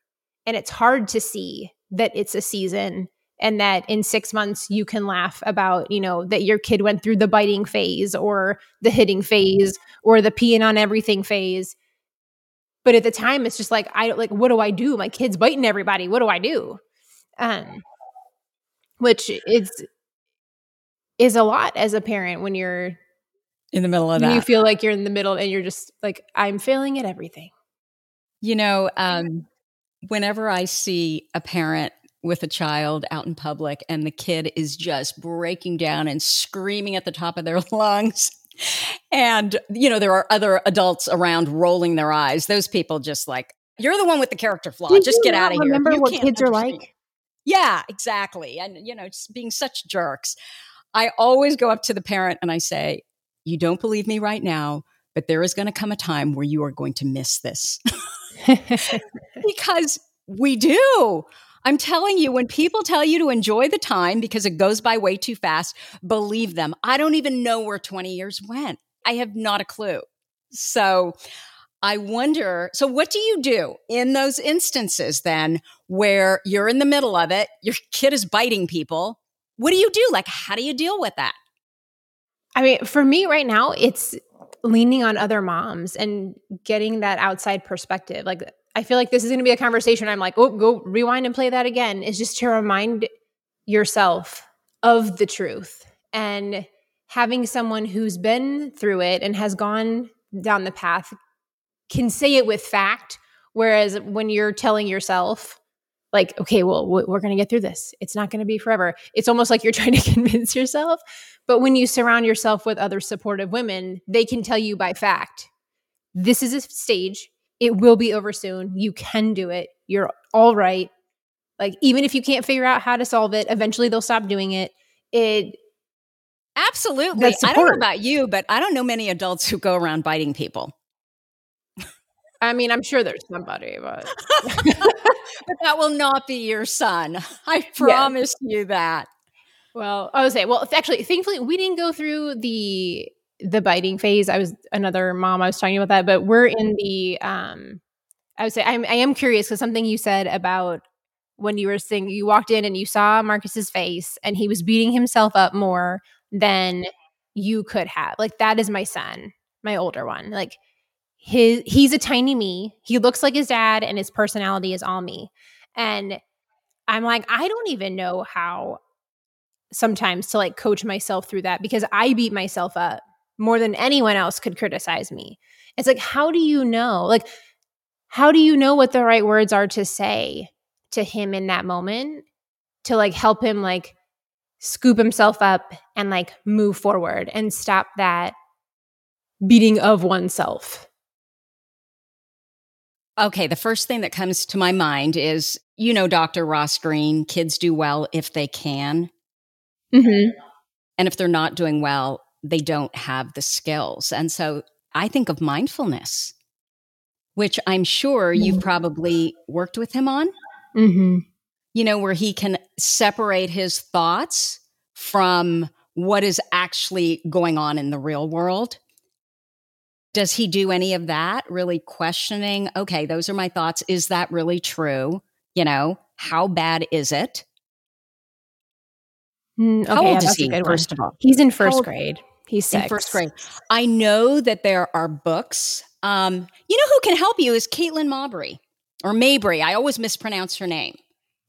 S1: And it's hard to see that it's a season and that in six months you can laugh about, you know, that your kid went through the biting phase or the hitting phase or the peeing on everything phase. But at the time, it's just like, I don't like, what do I do? My kid's biting everybody. What do I do? Um, which is is a lot as a parent when you're
S2: in the middle of that.
S1: You feel like you're in the middle and you're just like, I'm failing at everything.
S2: You know, um, whenever I see a parent with a child out in public and the kid is just breaking down and screaming at the top of their lungs, and, you know, there are other adults around rolling their eyes, those people just like, you're the one with the character flaw. Did just get out of
S1: here. Remember
S2: you
S1: what kids understand. are like?
S2: Yeah, exactly. And, you know, just being such jerks. I always go up to the parent and I say, you don't believe me right now, but there is going to come a time where you are going to miss this. because we do. I'm telling you, when people tell you to enjoy the time because it goes by way too fast, believe them. I don't even know where 20 years went. I have not a clue. So I wonder so, what do you do in those instances then where you're in the middle of it? Your kid is biting people. What do you do? Like, how do you deal with that?
S1: I mean, for me right now, it's leaning on other moms and getting that outside perspective. Like, I feel like this is going to be a conversation. I'm like, oh, go rewind and play that again. Is just to remind yourself of the truth and having someone who's been through it and has gone down the path can say it with fact. Whereas when you're telling yourself, like, okay, well, we're going to get through this. It's not going to be forever. It's almost like you're trying to convince yourself. But when you surround yourself with other supportive women, they can tell you by fact, this is a stage. It will be over soon. You can do it. You're all right. Like, even if you can't figure out how to solve it, eventually they'll stop doing it. It
S2: Absolutely. I don't know about you, but I don't know many adults who go around biting people.
S1: I mean, I'm sure there's somebody, but
S2: but that will not be your son. I promise yes. you that.
S1: Well, I would say, well, actually, thankfully, we didn't go through the the biting phase. I was another mom. I was talking about that, but we're in the. um I would say I'm, I am curious because something you said about when you were saying you walked in and you saw Marcus's face and he was beating himself up more than you could have. Like that is my son, my older one. Like his he's a tiny me. He looks like his dad and his personality is all me. And I'm like, I don't even know how sometimes to like coach myself through that because I beat myself up more than anyone else could criticize me. It's like, how do you know? Like, how do you know what the right words are to say to him in that moment to like help him like scoop himself up and like move forward and stop that beating of oneself?
S2: Okay, the first thing that comes to my mind is you know, Dr. Ross Greene, kids do well if they can. Mm-hmm. And if they're not doing well, they don't have the skills. And so I think of mindfulness, which I'm sure mm-hmm. you've probably worked with him on. Mm-hmm. You know, where he can separate his thoughts from what is actually going on in the real world. Does he do any of that? Really questioning, okay, those are my thoughts. Is that really true? You know, how bad is it?
S1: Mm, okay,
S2: how old
S1: yeah,
S2: is he, first of all?
S1: He's in first grade. He's six.
S2: In first grade. I know that there are books. Um, you know who can help you is Caitlin Mabry or Mabry. I always mispronounce her name.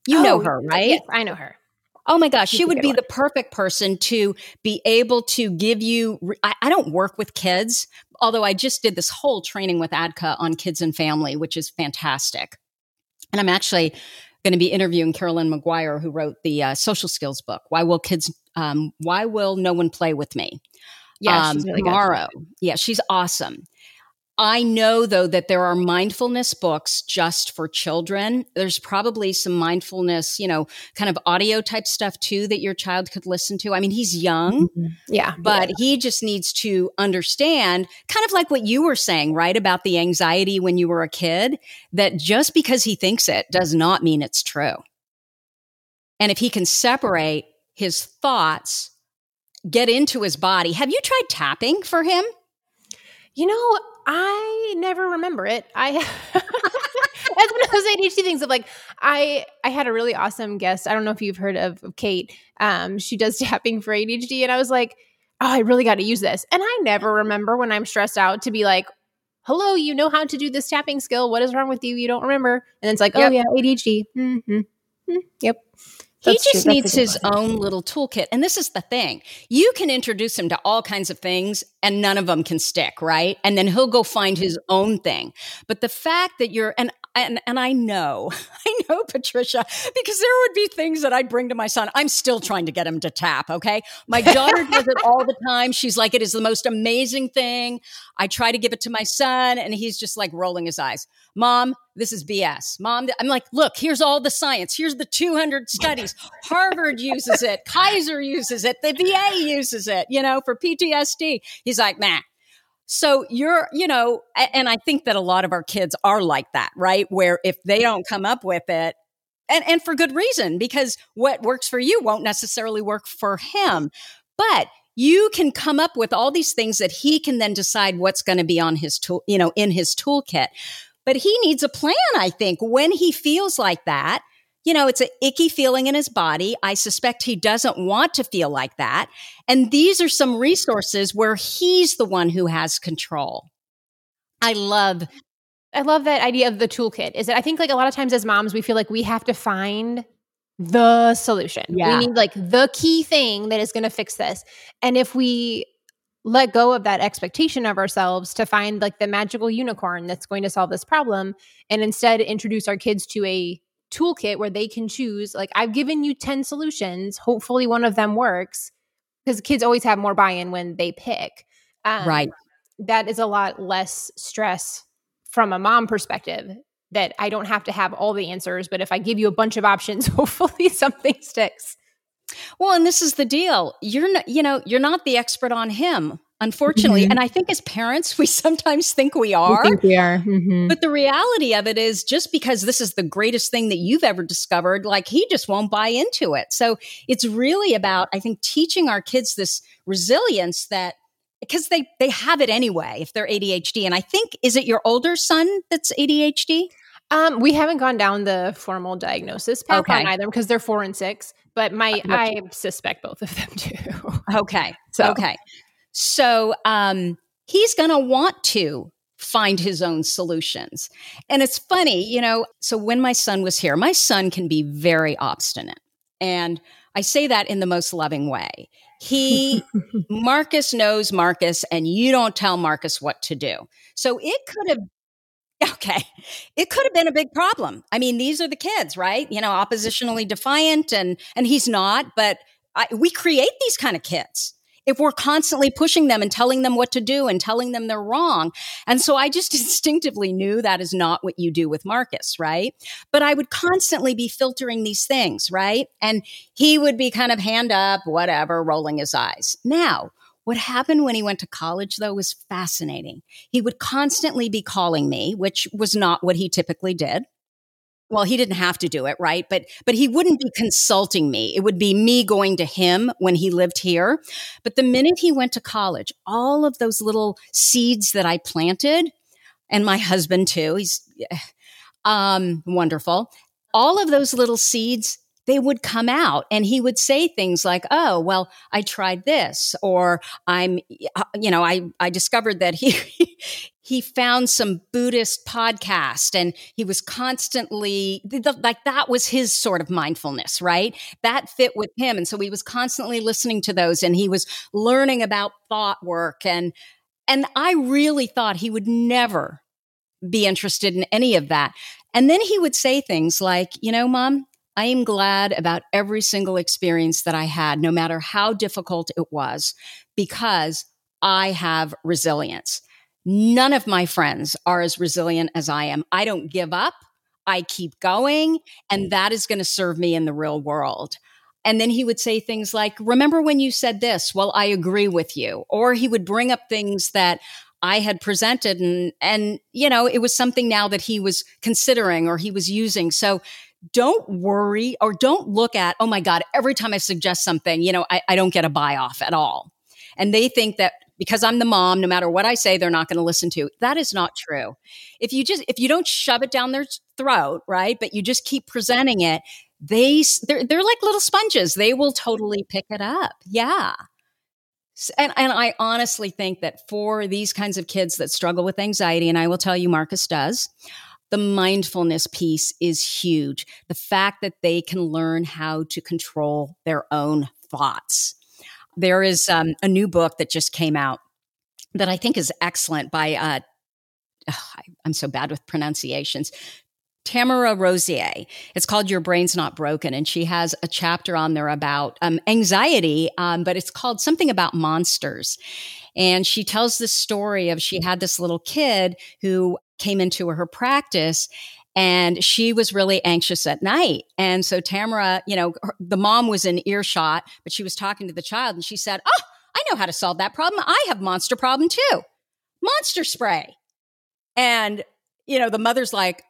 S2: You
S1: Oh,
S2: know her, right?
S1: Yes, I know her.
S2: Oh my gosh,
S1: She's
S2: she would be
S1: one.
S2: the perfect person to be able to give you. I, I don't work with kids, although I just did this whole training with ADDCA on kids and family, which is fantastic. And I'm actually going to be interviewing Caroline Maguire, who wrote the uh, social skills book. Why will kids? Um, why will no one play with me?
S1: Yeah,
S2: um,
S1: she's really good.
S2: tomorrow. Yeah, she's awesome. I know though that there are mindfulness books just for children. There's probably some mindfulness, you know, kind of audio type stuff too that your child could listen to. I mean, he's young,
S1: Yeah,
S2: but he just needs to understand kind of like what you were saying, right? About the anxiety when you were a kid, that just because he thinks it does not mean it's true. And if he can separate his thoughts, get into his body. Have you tried tapping for him?
S1: You know, I never remember it. I that's one of those ADHD things of like I I had a really awesome guest. I don't know if you've heard of, of Kate. Um, she does tapping for ADHD, and I was like, oh, I really got to use this. And I never remember when I'm stressed out to be like, hello, you know how to do this tapping skill. What is wrong with you? You don't remember. And it's like,
S2: Yep.
S1: oh yeah, ADHD. Mm-hmm. Mm, yep.
S2: He
S1: That's true.
S2: just needs his
S1: one.
S2: own little toolkit. And this is the thing. You can introduce him to all kinds of things and none of them can stick, right? And then he'll go find his own thing. But the fact that you're and and and I know, I know Patricia, because there would be things that I'd bring to my son. I'm still trying to get him to tap, okay? My daughter does it all the time. She's like, it is the most amazing thing. I try to give it to my son, and he's just like rolling his eyes. Mom, this is BS. Mom, I'm like, look, here's all the science. Here's the 200 studies. Harvard uses it. Kaiser uses it. The VA uses it, you know, for PTSD. He's like, nah. So you're, you know, and I think that a lot of our kids are like that, right? Where if they don't come up with it, and, and for good reason, because what works for you won't necessarily work for him. But you can come up with all these things that he can then decide what's going to be on his tool, you know, in his toolkit. But he needs a plan, I think, when he feels like that. You know, it's an icky feeling in his body. I suspect he doesn't want to feel like that. And these are some resources where he's the one who has control. I love,
S1: I love that idea of the toolkit. Is that I think like a lot of times as moms, we feel like we have to find the solution.
S2: Yeah.
S1: We need like the key thing that is going to fix this. And if we let go of that expectation of ourselves to find like the magical unicorn that's going to solve this problem and instead introduce our kids to a toolkit where they can choose like I've given you 10 solutions, hopefully one of them works because kids always have more buy-in when they pick. Um,
S2: right.
S1: that is a lot less stress from a mom perspective that I don't have to have all the answers, but if I give you a bunch of options, hopefully something sticks.
S2: Well, and this is the deal. You're not, you know, you're not the expert on him, unfortunately.
S1: Mhm.
S2: And I think as parents, we sometimes think we are.
S1: we are. Mm-hmm.
S2: But the reality of it is just because this is the greatest thing that you've ever discovered, like he just won't buy into it. So it's really about, I think, teaching our kids this resilience that because they they have it anyway if they're ADHD. And I think is it your older son that's ADHD?
S1: Um, we haven't gone down the formal diagnosis path
S2: Okay.
S1: on either because they're four and six, but my
S2: Uh,
S1: I suspect both of them do.
S2: Okay.
S1: So-
S2: Okay. So um he's going to want to find his own solutions. And it's funny, you know, so when my son was here, my son can be very obstinate. And I say that in the most loving way. He Marcus knows Marcus and you don't tell Marcus what to do. So it could have Okay. It could have been a big problem. I mean, these are the kids, right? You know, oppositionally defiant and and he's not, but I, we create these kind of kids if we're constantly pushing them and telling them what to do and telling them they're wrong. And so I just instinctively knew that is not what you do with Marcus, right? But I would constantly be filtering these things, right? And he would be kind of hand up, whatever, rolling his eyes. Now, what happened when he went to college, though, was fascinating. He would constantly be calling me, which was not what he typically did. Well he didn't have to do it right? But but he wouldn't be consulting me. It would be me going to him when he lived here. But the minute he went to college all of those little seeds that i planted and my husband too he's um wonderful. All of those little seeds they would come out and he would say things like oh well i tried this or i'm uh, you know i i discovered that he he found some buddhist podcast and he was constantly like that was his sort of mindfulness right? That fit with him. And so he was constantly listening to those and he was learning about thought work. And and i really thought he would never be interested in any of that. And then he would say things like you know mom I am glad about every single experience that I had, no matter how difficult it was, because I have resilience. None of my friends are as resilient as I am. I don't give up. I keep going, and mm. that is going to serve me in the real world. And then he would say things like, Remember when you said this? Well, I agree with you. Or he would bring up things that I had presented and and you know it was something now that he was considering or he was using so don't worry or don't look at, oh my God, every time I suggest something, you know, I, I don't get a buy off at all. And they think that because I'm the mom, no matter what I say, they're not going to listen to. That is not true. If you just, if you don't shove it down their throat, right, but you just keep presenting it, they, they're, they're like little sponges. They will totally pick it up. Yeah. And, and I honestly think that for these kinds of kids that struggle with anxiety, and I will tell you, Marcus does, the mindfulness piece is huge. The fact that they can learn how to control their own thoughts. There is um, a new book that just came out that I think is excellent by, uh, oh, I'm so bad with pronunciations. Tamara Rosier. It's called Your Brain's Not Broken. And she has a chapter on there about um, anxiety, um, but it's called something about monsters. And she tells this story of she had this little kid who came into her practice and she was really anxious at night. And so Tamara, you know, her, the mom was in earshot, but she was talking to the child and she said, Oh, I know how to solve that problem. I have monster problem too. Monster spray. And, you know, the mother's like,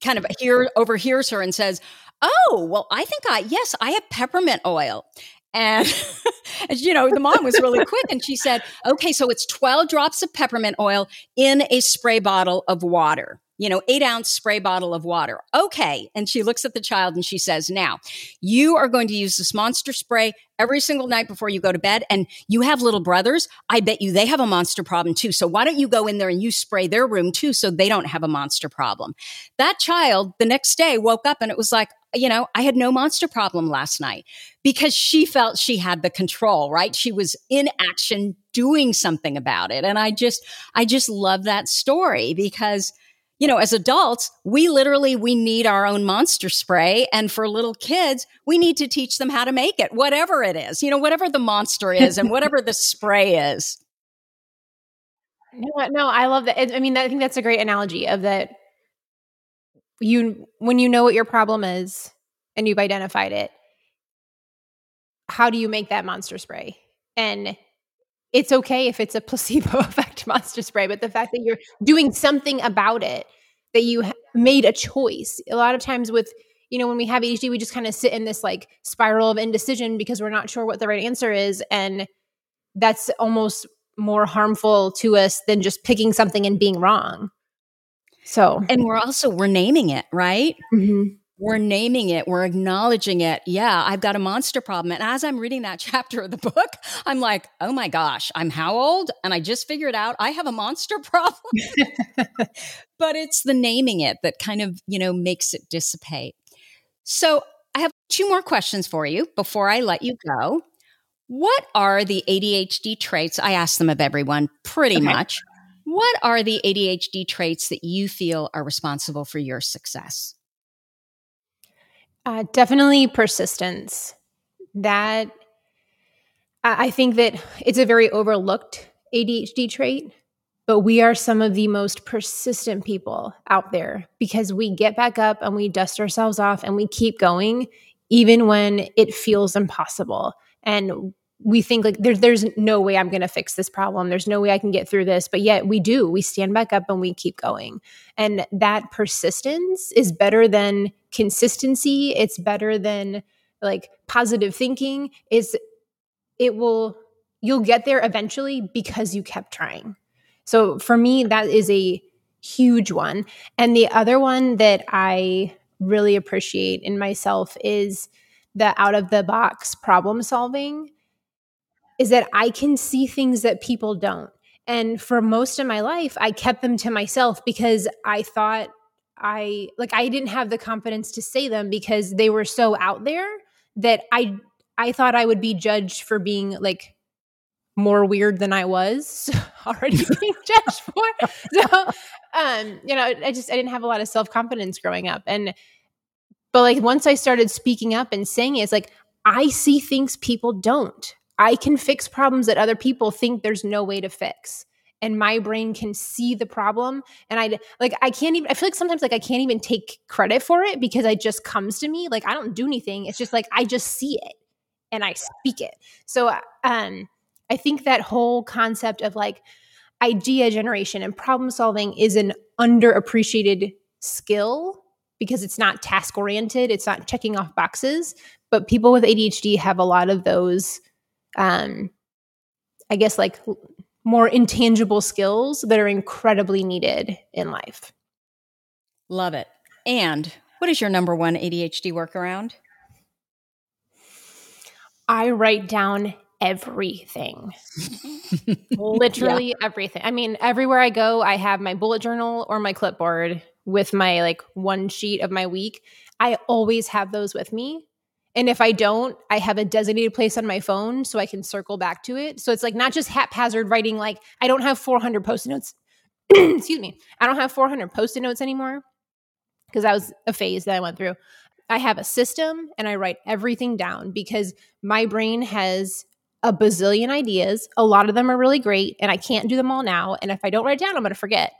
S2: kind of hear overhears her and says, Oh, well, I think I, yes, I have peppermint oil. And, you know, the mom was really quick and she said, okay, so it's 12 drops of peppermint oil in a spray bottle of water you know, eight ounce spray bottle of water. Okay. And she looks at the child and she says, Now, you are going to use this monster spray every single night before you go to bed. And you have little brothers. I bet you they have a monster problem too. So why don't you go in there and you spray their room too so they don't have a monster problem? That child the next day woke up and it was like, you know, I had no monster problem last night because she felt she had the control, right? She was in action doing something about it. And I just, I just love that story because you know, as adults, we literally, we need our own monster spray. And for little kids, we need to teach them how to make it, whatever it is, you know, whatever the monster is and whatever the spray is.
S1: No, no, I love that. I mean, I think that's a great analogy of that. You, when you know what your problem is and you've identified it, how do you make that monster spray? And it's okay if it's a placebo effect monster spray, but the fact that you're doing something about it, that you made a choice. A lot of times with, you know, when we have ADHD, we just kind of sit in this like spiral of indecision because we're not sure what the right answer is. And that's almost more harmful to us than just picking something and being wrong. So,
S2: and we're also, we're naming it, right? Mm-hmm we're naming it, we're acknowledging it. Yeah, I've got a monster problem. And as I'm reading that chapter of the book, I'm like, oh my gosh, I'm how old? And I just figured out I have a monster problem. but it's the naming it that kind of, you know, makes it dissipate. So I have two more questions for you before I let you go. What are the ADHD traits? I ask them of everyone pretty okay. much. What are the ADHD traits that you feel are responsible for your success?
S1: Uh, definitely persistence. That I think that it's a very overlooked ADHD trait, but we are some of the most persistent people out there because we get back up and we dust ourselves off and we keep going even when it feels impossible. And we think like there's there's no way I'm going to fix this problem. There's no way I can get through this, but yet we do. We stand back up and we keep going. And that persistence is better than consistency. It's better than like positive thinking. Is it will you'll get there eventually because you kept trying. So for me that is a huge one. And the other one that I really appreciate in myself is the out of the box problem solving is that I can see things that people don't. And for most of my life, I kept them to myself because I thought I like I didn't have the confidence to say them because they were so out there that I I thought I would be judged for being like more weird than I was already being judged for. So um, you know, I just I didn't have a lot of self-confidence growing up. And but like once I started speaking up and saying it, it's like I see things people don't. I can fix problems that other people think there's no way to fix. And my brain can see the problem. And I like, I can't even, I feel like sometimes like I can't even take credit for it because it just comes to me. Like I don't do anything. It's just like I just see it and I speak it. So, um, I think that whole concept of like idea generation and problem solving is an underappreciated skill because it's not task oriented, it's not checking off boxes. But people with ADHD have a lot of those um, I guess like more intangible skills that are incredibly needed in life.
S2: Love it. And what is your number one ADHD workaround?
S1: I write down everything. Literally yeah. everything. I mean, everywhere I go, I have my bullet journal or my clipboard with my like one sheet of my week. I always have those with me and if I don't, I have a designated place on my phone so I can circle back to it. So it's like not just haphazard writing, like I don't have 400 post notes. Excuse me. I don't have 400 post it notes anymore because that was a phase that I went through. I have a system and I write everything down because my brain has a bazillion ideas. A lot of them are really great and I can't do them all now. And if I don't write down, I'm going to forget.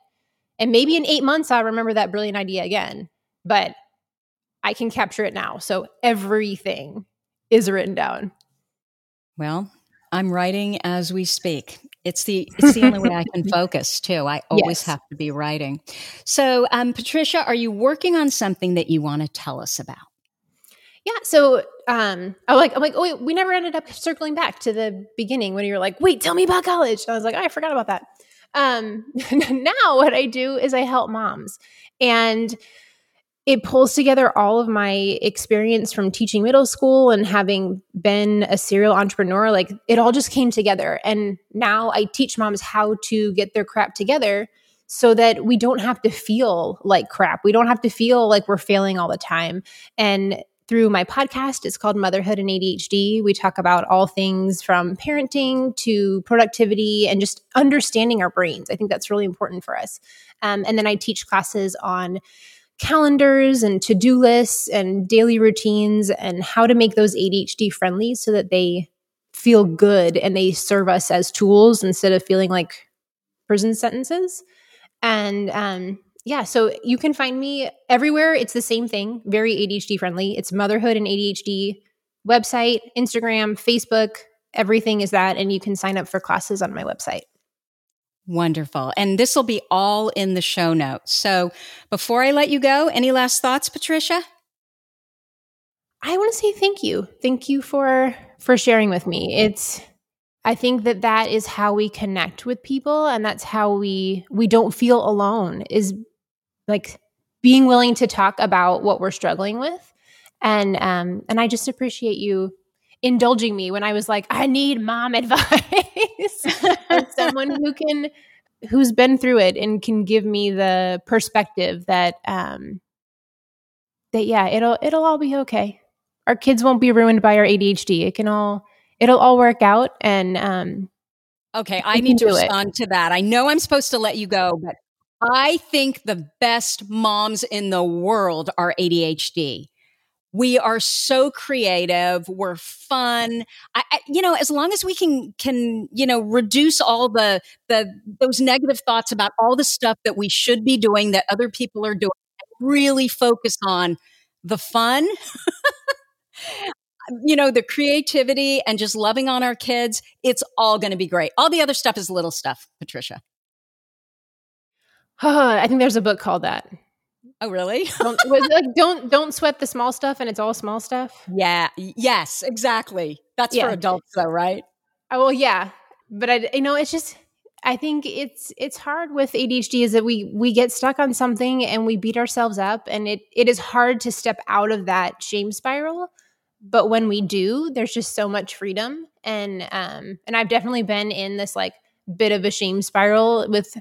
S1: And maybe in eight months, I'll remember that brilliant idea again. But I can capture it now. So everything is written down.
S2: Well, I'm writing as we speak. It's the it's the only way I can focus too. I always yes. have to be writing. So, um, Patricia, are you working on something that you want to tell us about?
S1: Yeah. So, um, I'm like, I'm like, oh, wait, we never ended up circling back to the beginning when you were like, wait, tell me about college. I was like, oh, I forgot about that. Um, now what I do is I help moms, and it pulls together all of my experience from teaching middle school and having been a serial entrepreneur. Like it all just came together. And now I teach moms how to get their crap together so that we don't have to feel like crap. We don't have to feel like we're failing all the time. And through my podcast, it's called Motherhood and ADHD. We talk about all things from parenting to productivity and just understanding our brains. I think that's really important for us. Um, and then I teach classes on calendars and to do lists and daily routines and how to make those ADHD friendly so that they feel good and they serve us as tools instead of feeling like prison sentences. And um, yeah, so you can find me everywhere. It's the same thing, very ADHD friendly. It's motherhood and ADHD website, Instagram, Facebook, everything is that. And you can sign up for classes on my website.
S2: Wonderful. And this will be all in the show notes. So before I let you go, any last thoughts, Patricia?
S1: I want to say thank you. Thank you for for sharing with me. It's I think that that is how we connect with people and that's how we we don't feel alone is like being willing to talk about what we're struggling with. And um and I just appreciate you indulging me when I was like, I need mom advice. someone who can who's been through it and can give me the perspective that um that yeah, it'll it'll all be okay. Our kids won't be ruined by our ADHD. It can all it'll all work out and um
S2: Okay, I need to respond it. to that. I know I'm supposed to let you go, but I think the best moms in the world are ADHD. We are so creative. We're fun. I, I, you know, as long as we can, can, you know, reduce all the, the, those negative thoughts about all the stuff that we should be doing that other people are doing, really focus on the fun. you know, the creativity and just loving on our kids, it's all going to be great. All the other stuff is little stuff, Patricia.
S1: Oh, I think there's a book called that.
S2: Oh, really?
S1: don't, like, don't don't sweat the small stuff, and it's all small stuff.
S2: Yeah. Yes. Exactly. That's yeah. for adults, though, right?
S1: Oh well, yeah. But I, you know, it's just I think it's it's hard with ADHD is that we we get stuck on something and we beat ourselves up, and it it is hard to step out of that shame spiral. But when we do, there's just so much freedom, and um, and I've definitely been in this like bit of a shame spiral with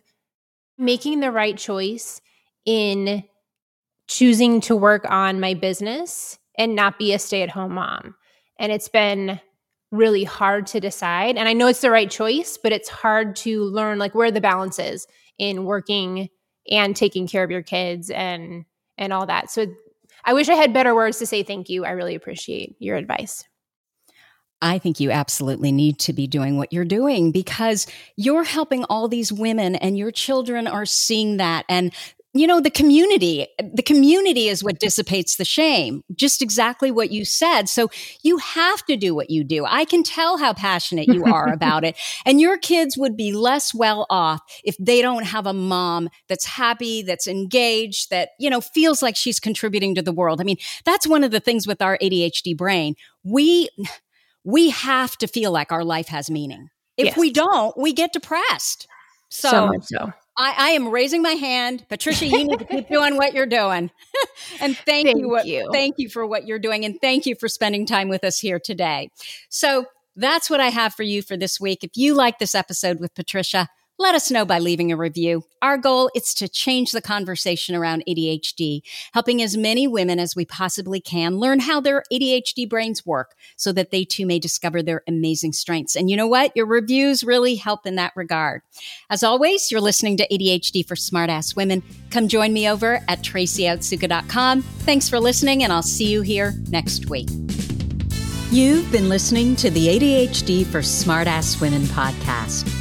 S1: making the right choice in choosing to work on my business and not be a stay at home mom. And it's been really hard to decide. And I know it's the right choice, but it's hard to learn like where the balance is in working and taking care of your kids and and all that. So I wish I had better words to say thank you. I really appreciate your advice.
S2: I think you absolutely need to be doing what you're doing because you're helping all these women and your children are seeing that. And you know, the community, the community is what dissipates the shame. Just exactly what you said. So you have to do what you do. I can tell how passionate you are about it. And your kids would be less well off if they don't have a mom that's happy, that's engaged, that, you know, feels like she's contributing to the world. I mean, that's one of the things with our ADHD brain. We, we have to feel like our life has meaning. If yes. we don't, we get depressed. So, so much so. I, I, am raising my hand. Patricia, you need to keep doing what you're doing. and thank, thank you, you. Thank you for what you're doing. And thank you for spending time with us here today. So that's what I have for you for this week. If you like this episode with Patricia, let us know by leaving a review. Our goal is to change the conversation around ADHD, helping as many women as we possibly can learn how their ADHD brains work so that they too may discover their amazing strengths. And you know what? Your reviews really help in that regard. As always, you're listening to ADHD for Smartass Women. Come join me over at tracyotsuka.com. Thanks for listening, and I'll see you here next week. You've been listening to the ADHD for Smartass Women podcast.